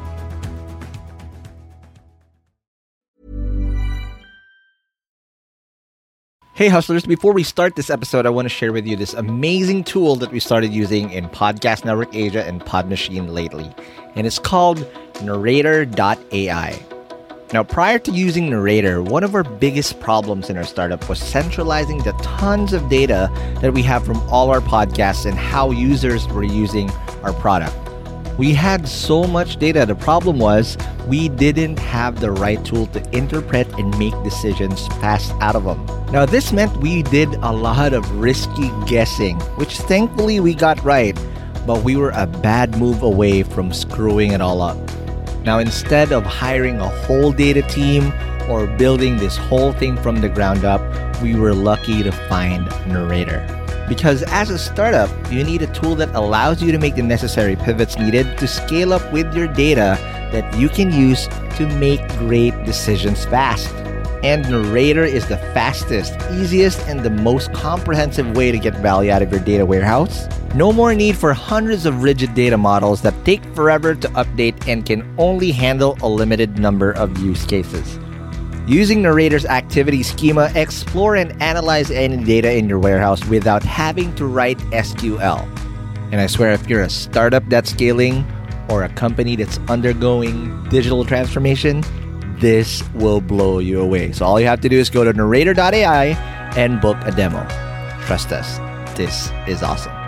Hey, hustlers, before we start this episode, I want to share with you this amazing tool that we started using in Podcast Network Asia and Pod Machine lately. And it's called Narrator.ai. Now, prior to using Narrator, one of our biggest problems in our startup was centralizing the tons of data that we have from all our podcasts and how users were using our product. We had so much data. The problem was we didn't have the right tool to interpret and make decisions fast out of them. Now, this meant we did a lot of risky guessing, which thankfully we got right, but we were a bad move away from screwing it all up. Now, instead of hiring a whole data team or building this whole thing from the ground up, we were lucky to find Narrator. Because as a startup, you need a tool that allows you to make the necessary pivots needed to scale up with your data that you can use to make great decisions fast. And Narrator is the fastest, easiest, and the most comprehensive way to get value out of your data warehouse. No more need for hundreds of rigid data models that take forever to update and can only handle a limited number of use cases. Using Narrator's activity schema, explore and analyze any data in your warehouse without having to write SQL. And I swear, if you're a startup that's scaling or a company that's undergoing digital transformation, this will blow you away. So all you have to do is go to narrator.ai and book a demo. Trust us, this is awesome.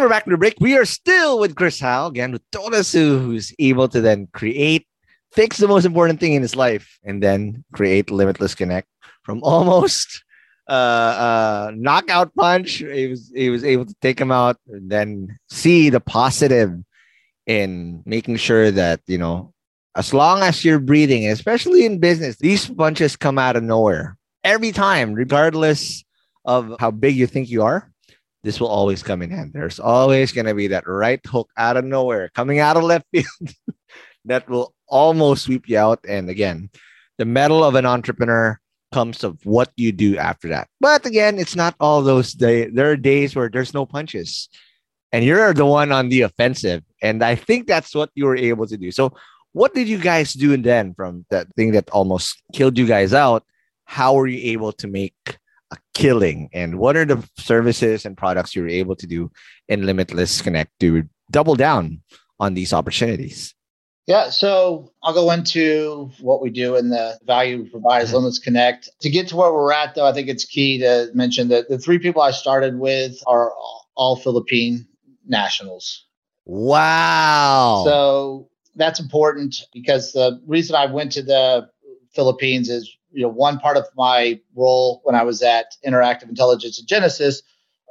And we're back to the break. We are still with Chris Howe, again with Tonasu, who's able to then create, fix the most important thing in his life, and then create Limitless Connect from almost uh, uh, knockout punch. He was he was able to take him out, and then see the positive in making sure that you know, as long as you're breathing, especially in business, these punches come out of nowhere every time, regardless of how big you think you are this will always come in hand. There's always going to be that right hook out of nowhere coming out of left field that will almost sweep you out. And again, the medal of an entrepreneur comes of what you do after that. But again, it's not all those days. There are days where there's no punches and you're the one on the offensive. And I think that's what you were able to do. So, what did you guys do then from that thing that almost killed you guys out? How were you able to make a killing. And what are the services and products you're able to do in limitless connect to double down on these opportunities? Yeah so i'll go into what we do and the value we provide as mm-hmm. limitless connect. To get to where we're at though i think it's key to mention that the three people i started with are all philippine nationals. Wow. So that's important because the reason i went to the philippines is you know, one part of my role when I was at Interactive Intelligence and Genesys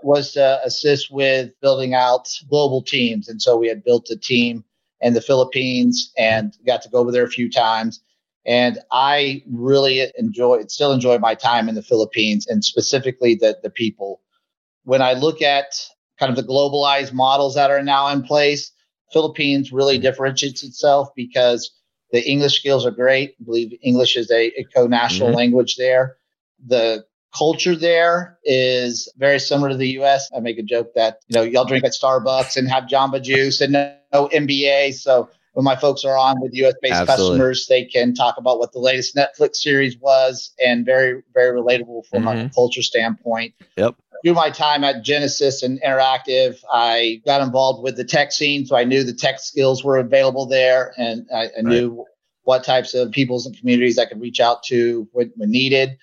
was to assist with building out global teams. And so we had built a team in the Philippines and got to go over there a few times. And I really enjoy, still enjoy my time in the Philippines and specifically the, the people. When I look at kind of the globalized models that are now in place, Philippines really differentiates itself because the English skills are great. I believe English is a, a co-national mm-hmm. language there. The culture there is very similar to the US. I make a joke that, you know, y'all drink at Starbucks and have Jamba Juice and no, no NBA. So when my folks are on with US based customers, they can talk about what the latest Netflix series was and very, very relatable from mm-hmm. a culture standpoint. Yep. Through my time at Genesys and Interactive, I got involved with the tech scene. So I knew the tech skills were available there and I, I right. knew what types of peoples and communities I could reach out to when, when needed.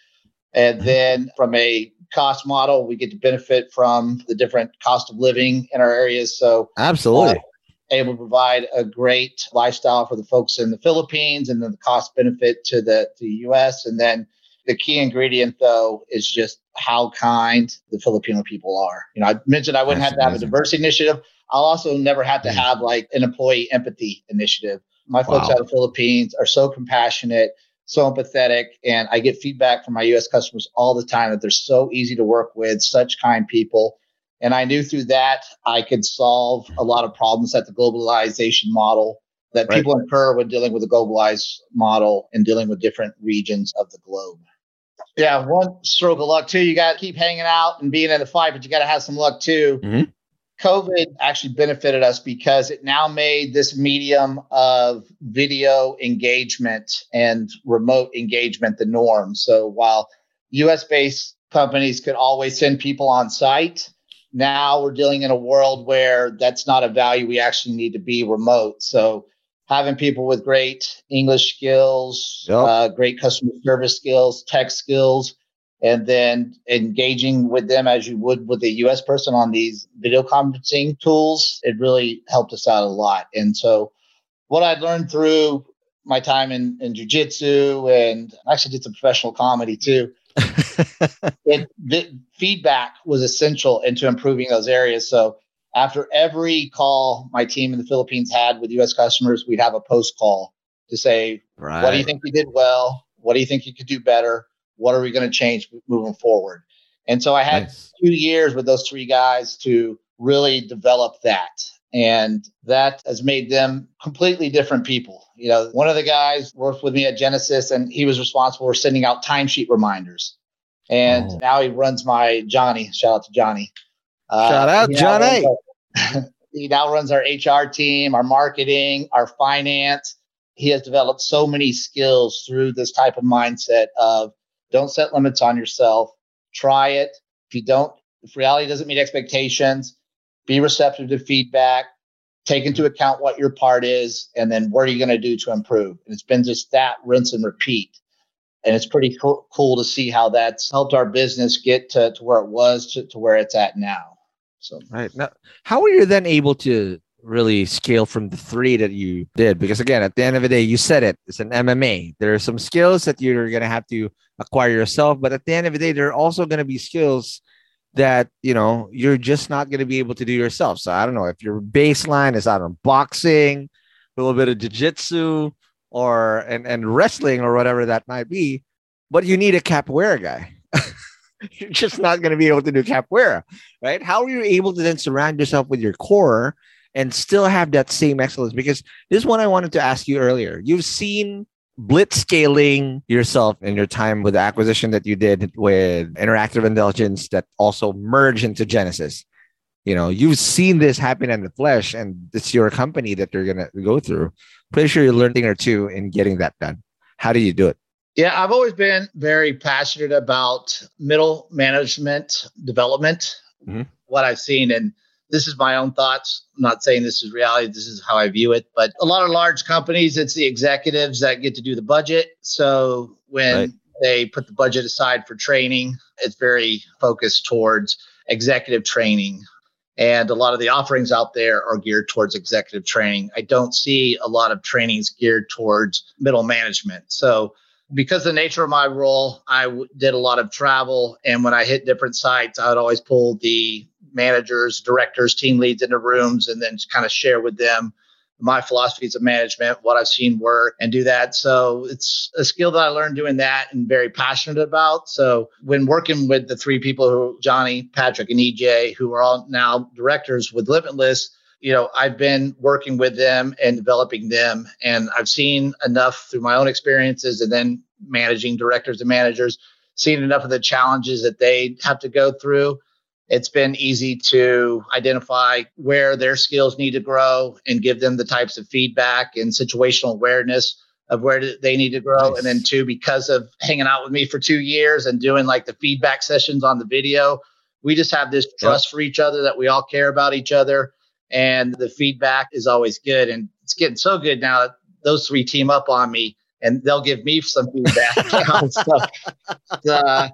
And mm-hmm. then from a cost model, we get to benefit from the different cost of living in our areas. So absolutely. Uh, able to provide a great lifestyle for the folks in the Philippines and then the cost benefit to the, to the US. And then the key ingredient though is just how kind the Filipino people are. You know, I mentioned I wouldn't That's have to amazing. have a diversity initiative. I'll also never have to mm. have like an employee empathy initiative. My wow. folks out of the Philippines are so compassionate, so empathetic, and I get feedback from my US customers all the time that they're so easy to work with, such kind people. And I knew through that I could solve a lot of problems that the globalization model that right. people incur when dealing with the globalized model and dealing with different regions of the globe. Yeah, one stroke of luck too. You got to keep hanging out and being in the fight, but you got to have some luck too. Mm-hmm. COVID actually benefited us because it now made this medium of video engagement and remote engagement the norm. So while US based companies could always send people on site, now we're dealing in a world where that's not a value. We actually need to be remote. So having people with great English skills, yep. uh, great customer service skills, tech skills, and then engaging with them as you would with a US person on these video conferencing tools, it really helped us out a lot. And so, what I learned through my time in, in jujitsu and I actually did some professional comedy too. it, the feedback was essential into improving those areas. So after every call my team in the Philippines had with US customers, we'd have a post call to say, right. what do you think you did well? What do you think you could do better? What are we going to change moving forward? And so I had nice. two years with those three guys to really develop that. And that has made them completely different people. You know, one of the guys worked with me at Genesys and he was responsible for sending out timesheet reminders. And oh. now he runs my Johnny. Shout out to Johnny. Uh, Shout out Johnny. He now runs our HR team, our marketing, our finance. He has developed so many skills through this type of mindset of don't set limits on yourself. Try it. If you don't, if reality doesn't meet expectations, be receptive to feedback, take into account what your part is, and then what are you going to do to improve? And it's been just that rinse and repeat. And it's pretty cool, cool to see how that's helped our business get to, to where it was to, to where it's at now. So, right now, how are you then able to really scale from the three that you did? Because again, at the end of the day, you said it, it's an MMA. There are some skills that you're going to have to acquire yourself, but at the end of the day, there are also going to be skills that you know you're just not going to be able to do yourself. So I don't know if your baseline is out on boxing, a little bit of jiu-jitsu or and, and wrestling or whatever that might be, but you need a capoeira guy. you're just not going to be able to do capoeira, right? How are you able to then surround yourself with your core and still have that same excellence? Because this is one I wanted to ask you earlier. You've seen blitz scaling yourself in your time with the acquisition that you did with Interactive Intelligence that also merged into Genesys. You know, you've seen this happen in the flesh, and it's your company that you're gonna go through. Pretty sure you learned a thing or two in getting that done. How do you do it? Yeah, I've always been very passionate about middle management development. Mm-hmm. What I've seen, and this is my own thoughts. I'm not saying this is reality. This is how I view it. But a lot of large companies, it's the executives that get to do the budget. So when right. they put the budget aside for training, it's very focused towards executive training. And a lot of the offerings out there are geared towards executive training. I don't see a lot of trainings geared towards middle management. So because the nature of my role, I w- did a lot of travel. And when I hit different sites, I would always pull the managers, directors, team leads into rooms and then kind of share with them my philosophies of management, what I've seen work, and do that. So it's a skill that I learned doing that and very passionate about. So when working with the three people who Johnny, Patrick, and EJ, who are all now directors with Limitless, you know, I've been working with them and developing them. And I've seen enough through my own experiences and then managing directors and managers, seen enough of the challenges that they have to go through it's been easy to identify where their skills need to grow and give them the types of feedback and situational awareness of where they need to grow. Nice. And then, two, because of hanging out with me for two years and doing like the feedback sessions on the video, we just have this trust yep. for each other that we all care about each other. And the feedback is always good. And it's getting so good now that those three team up on me and they'll give me some feedback. so, uh,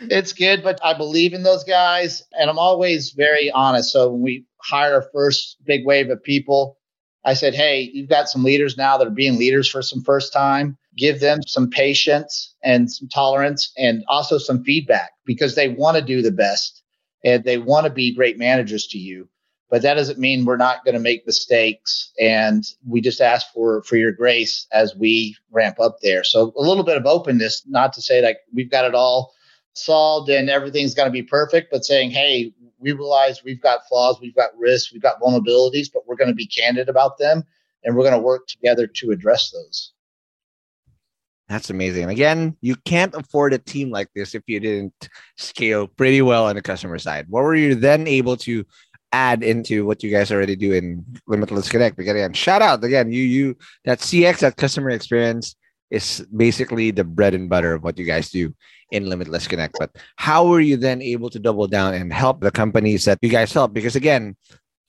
it's good, but I believe in those guys and I'm always very honest. So when we hire our first big wave of people, I said, Hey, you've got some leaders now that are being leaders for some first time. Give them some patience and some tolerance and also some feedback because they want to do the best and they want to be great managers to you but that doesn't mean we're not going to make mistakes and we just ask for for your grace as we ramp up there so a little bit of openness not to say like we've got it all solved and everything's going to be perfect but saying hey we realize we've got flaws we've got risks we've got vulnerabilities but we're going to be candid about them and we're going to work together to address those that's amazing. Again, you can't afford a team like this if you didn't scale pretty well on the customer side. What were you then able to add into what you guys already do in Limitless Connect. Because again, shout out again, you you that CX, that customer experience is basically the bread and butter of what you guys do in Limitless Connect. But how were you then able to double down and help the companies that you guys help? Because again,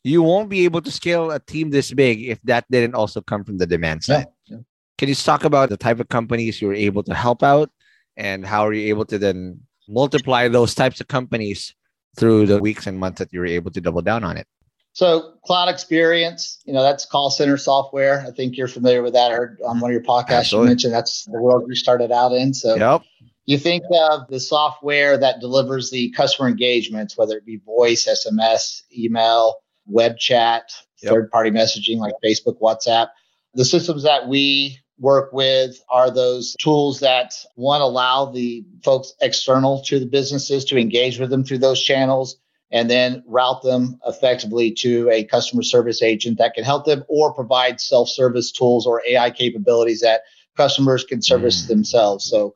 you won't be able to scale a team this big if that didn't also come from the demand side. Yeah, yeah. Can you talk about the type of companies you were able to help out and how are you able to then multiply those types of companies through the weeks and months that you were able to double down on it? So cloud experience, you know, that's call center software. I think you're familiar with that. I heard on one of your podcasts Absolutely. you mentioned that's the world we started out in. So yep. you think of the software that delivers the customer engagements, whether it be voice, SMS, email, web chat, yep. third party messaging like Facebook, WhatsApp. The systems that we work with are those tools that one allow the folks external to the businesses to engage with them through those channels and then route them effectively to a customer service agent that can help them or provide self-service tools or AI capabilities that customers can service mm. themselves. So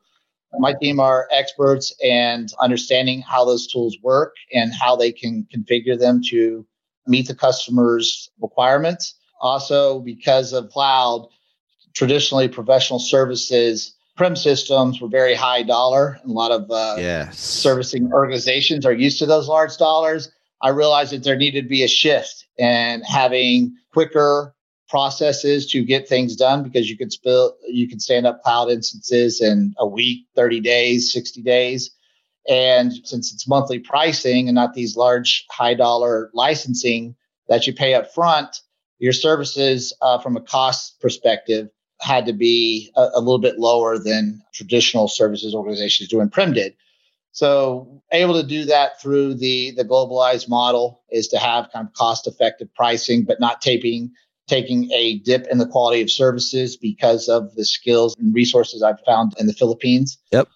my team are experts and understanding how those tools work and how they can configure them to meet the customer's requirements. Also, because of cloud, traditionally professional services prem systems were very high dollar. And a lot of uh, yes. servicing organizations are used to those large dollars. I realized that there needed to be a shift and having quicker processes to get things done because you can spill you can stand up cloud instances in a week 30 days 60 days. And since it's monthly pricing and not these large high dollar licensing that you pay up front your services uh, from a cost perspective had to be a, a, little bit lower than traditional services organizations do doing Prem did. So able to do that through the the globalized model is to have kind of cost effective pricing, but not taping taking a dip in the quality of services because of the skills and resources I've found in the Philippines. Yep.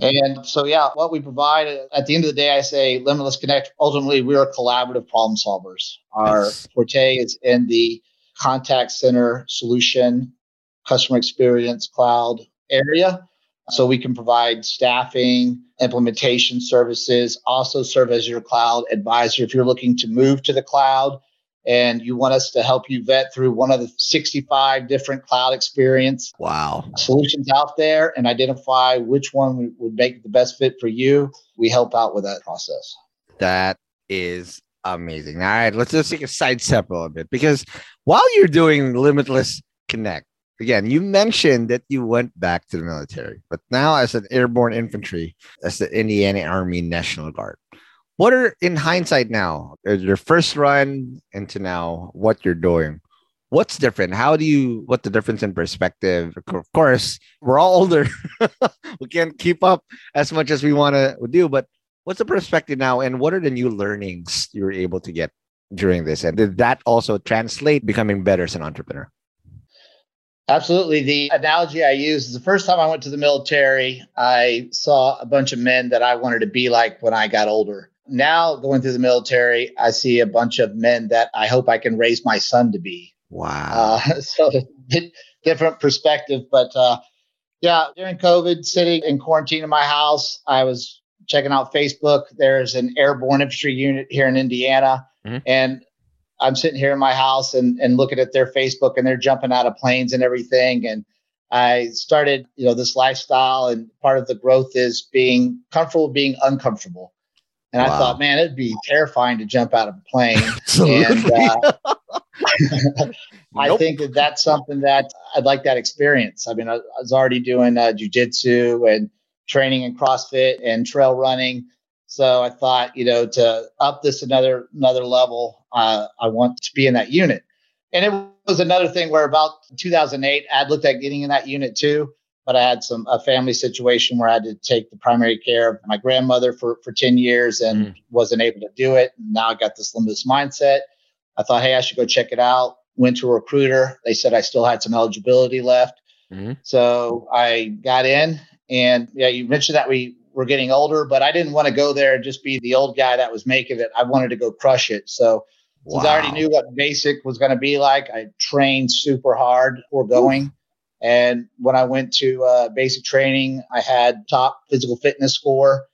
And so, yeah, what we provide at the end of the day, I say Limitless Connect. Ultimately, we are collaborative problem solvers. Our yes. forte is in the contact center solution customer experience cloud area. So we can provide staffing, implementation services, also serve as your cloud advisor if you're looking to move to the cloud. And you want us to help you vet through one of the 65 different cloud experience wow. solutions out there and identify which one would make the best fit for you. We help out with that process. That is amazing. All right let's just take a side step a little bit because while you're doing limitless connect again, you mentioned that you went back to the military, but now as an airborne infantry, as the Indiana Army National Guard. What are in hindsight now, uh, your first run into now what you're doing? What's different? How do you what the difference in perspective? Of course, we're all older. we can't keep up as much as we want to do, but what's the perspective now and what are the new learnings you were able to get during this? And did that also translate becoming better as an entrepreneur? Absolutely. The analogy I use is the first time I went to the military, I saw a bunch of men that I wanted to be like when I got older. Now, going through the military, I see a bunch of men that I hope I can raise my son to be. Wow. Uh, so, different perspective. But uh, yeah, during COVID, sitting in quarantine in my house, I was checking out Facebook. There's an airborne infantry unit here in Indiana. Mm-hmm. And I'm sitting here in my house and, and looking at their Facebook and they're jumping out of planes and everything. And I started, you know, this lifestyle and part of the growth is being comfortable being uncomfortable. And wow. I thought, man, it'd be terrifying to jump out of a plane. And, uh, I nope. think that that's something that I'd like that experience. I mean, I, I was already doing uh, jujitsu and training in CrossFit and trail running. So I thought, you know, to up this another another level, uh, I want to be in that unit. And it was another thing where about 2008, I'd looked at getting in that unit too, but I had some a family situation where I had to take the primary care of my grandmother for for 10 years and mm. wasn't able to do it. And Now I got this limitless mindset. I thought, hey, I should go check it out. Went to a recruiter. They said I still had some eligibility left. Mm-hmm. So I got in. And yeah, you mentioned that we were getting older, but I didn't want to go there and just be the old guy that was making it. I wanted to go crush it. So since. I already knew what basic was going to be like, I trained super hard for going. Ooh. And when I went to uh, basic training, I had top physical fitness score.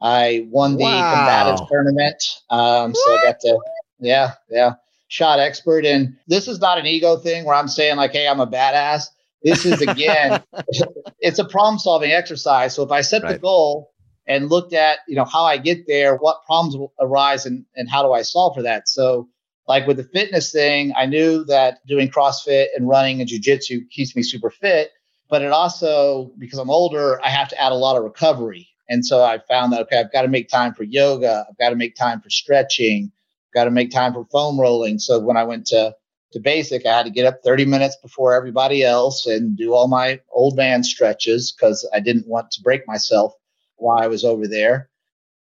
I won the wow. combative tournament. Um, so I got to, yeah, yeah shot expert. And this is not an ego thing where I'm saying, like, hey, I'm a badass. This is, again, it's a problem solving exercise. So if I set right. the goal and looked at, you know, how I get there, what problems arise and, and how do I solve for that? So, like with the fitness thing, I knew that doing CrossFit and running and jujitsu keeps me super fit. But it also, because I'm older, I have to add a lot of recovery. And so I found that, okay, I've got to make time for yoga. I've got to make time for stretching I've got to make time for foam rolling. So when I went to to basic, I had to get up 30 minutes before everybody else and do all my old man stretches because I didn't want to break myself while I was over there.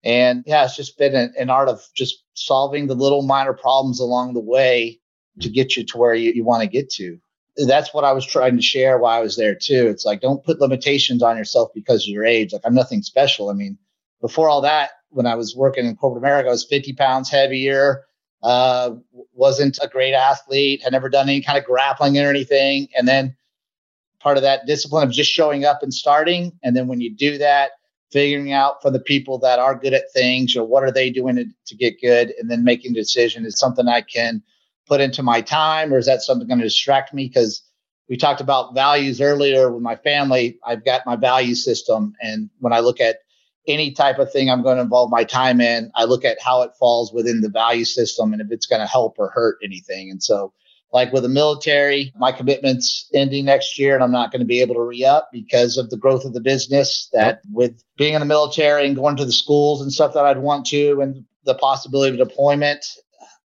And yeah, it's just been an, an, art of just solving the little minor problems along the way to get you to where you, you want to get to. That's what I was trying to share while I was there too. It's like, don't put limitations on yourself because of your age. Like, I'm nothing special. I mean, before all that, when I was working in corporate America, I was 50 pounds heavier, uh, wasn't a great athlete, had never done any kind of grappling or anything. And then part of that discipline of just showing up and starting. And then when you do that, figuring out for the people that are good at things, or what are they doing to, to get good, and then making a decision is something I can put into my time, or is that something going to distract me? Because we talked about values earlier with my family. I've got my value system. And when I look at any type of thing I'm going to involve my time in, I look at how it falls within the value system and if it's going to help or hurt anything. And so, like with the military, my commitment's ending next year and I'm not going to be able to re up because of the growth of the business. That with being in the military and going to the schools and stuff that I'd want to, and the possibility of deployment,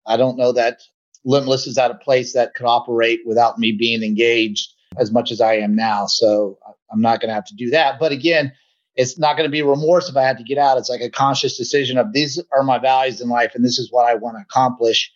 I don't know that Limitless is at a place that could operate without me being engaged as much as I am now. So I'm not going to have to do that. But again, it's not going to be remorse if I had to get out. It's like a conscious decision of these are my values in life and this is what I want to accomplish.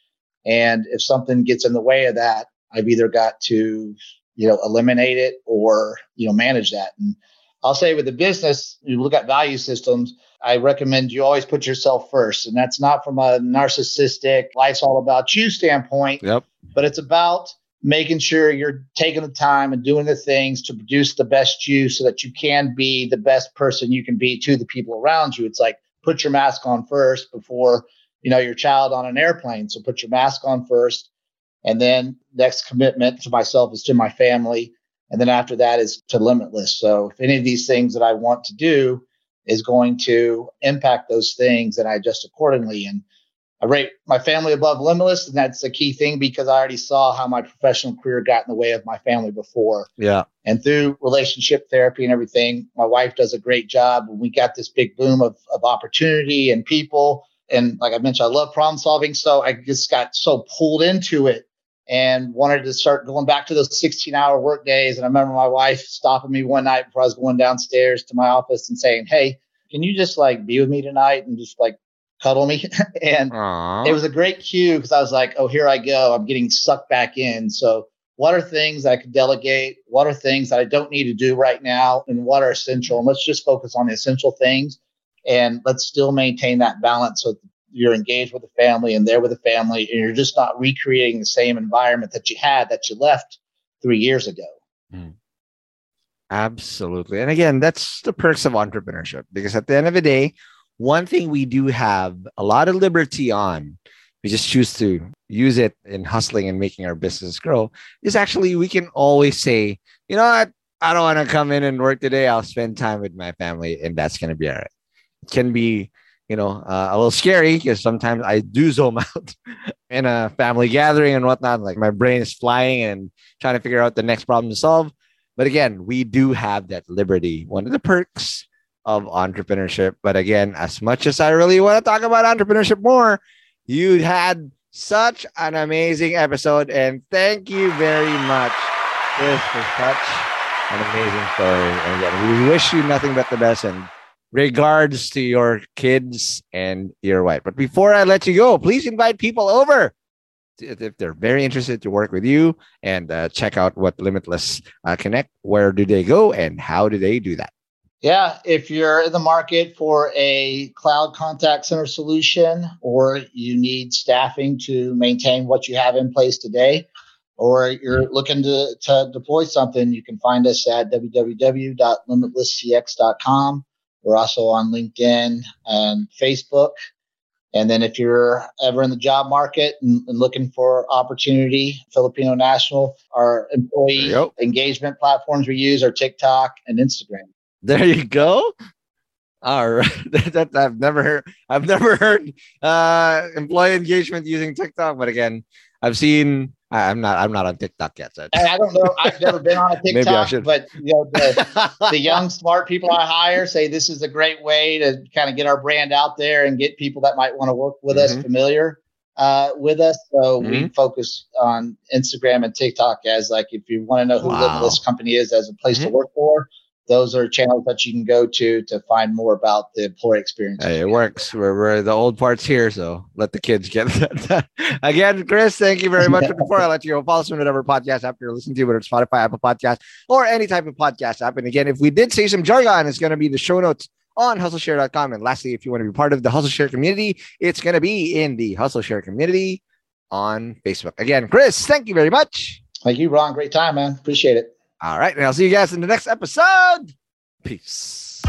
And if something gets in the way of that, I've either got to, you know, eliminate it or, you know, manage that. And I'll say with the business, you look at value systems, I recommend you always put yourself first. And that's not from a narcissistic, life's all about you standpoint, yep. but it's about making sure you're taking the time and doing the things to produce the best you so that you can be the best person you can be to the people around you. It's like put your mask on first before, you know, your child on an airplane. So put your mask on first. And then next commitment to myself is to my family. And then after that is to limitless. So if any of these things that I want to do is going to impact those things, then I adjust accordingly. And I rate my family above limitless, and that's a key thing because I already saw how my professional career got in the way of my family before. Yeah. And through relationship therapy and everything, my wife does a great job. We got this big boom of, of opportunity and people. And like I mentioned, I love problem solving. So I just got so pulled into it and wanted to start going back to those 16 hour work days. And I remember my wife stopping me one night before I was going downstairs to my office and saying, Hey, can you just like be with me tonight and just like cuddle me. and Aww. it was a great cue because I was like, oh, here I go. I'm getting sucked back in. So, what are things I could delegate? What are things that I don't need to do right now? And what are essential? And let's just focus on the essential things and let's still maintain that balance so you're engaged with the family and there with the family and you're just not recreating the same environment that you had that you left three years ago. Mm. Absolutely. And again, that's the perks of entrepreneurship because at the end of the day, one thing we do have a lot of liberty on, we just choose to use it in hustling and making our business grow, is actually we can always say, you know what, I don't want to come in and work today. I'll spend time with my family, and that's going to be all right. Can be you know, uh, a little scary because sometimes I do zone out in a family gathering and whatnot. Like my brain is flying and trying to figure out the next problem to solve. But again, we do have that liberty. One of the perks of entrepreneurship. But again, as much as I really want to talk about entrepreneurship more, you had such an amazing episode. And thank you very much, Chris, for such an amazing story. And again, we wish you nothing but the best and regards to your kids and your wife. But before I let you go, please invite people over if they're very interested to work with you and uh, check out what Limitless uh, Connect. Where do they go and how do they do that? Yeah, if you're in the market for a cloud contact center solution or you need staffing to maintain what you have in place today, or you're looking to, to deploy something, you can find us at www.limitlesscx.com. We're also on LinkedIn and Facebook. And then if you're ever in the job market and, and looking for opportunity, Filipino National, our employee engagement platforms we use are TikTok and Instagram. There you go. All right. that, I've never heard I've never heard uh employee engagement using TikTok, but again, I've seen I'm not. I'm not on TikTok yet. So. I don't know. I've never been on a TikTok, but you know, the, the young smart people I hire say this is a great way to kind of get our brand out there and get people that might want to work with mm-hmm. us familiar uh, with us. So mm-hmm. we focus on Instagram and TikTok as like if you want to know who wow. Limitless Company is as a place mm-hmm. to work for those are channels that you can go to to find more about the employee experience. Hey, it works. We're, we're the old parts here, so let the kids get that. Again, Chris, thank you very much. But before I let you go, follow us on whatever podcast app you're listening to, whether it's Spotify, Apple Podcast, or any type of podcast app. And again, if we did say some jargon, it's going to be the show notes on hustleshare.com. And lastly, if you want to be part of the Hustle Share community, it's going to be in the Hustle Share community on Facebook. Again, Chris, thank you very much. Thank you, Ron. Great time, man. Appreciate it. All right. And I'll see you guys in the next episode. Peace.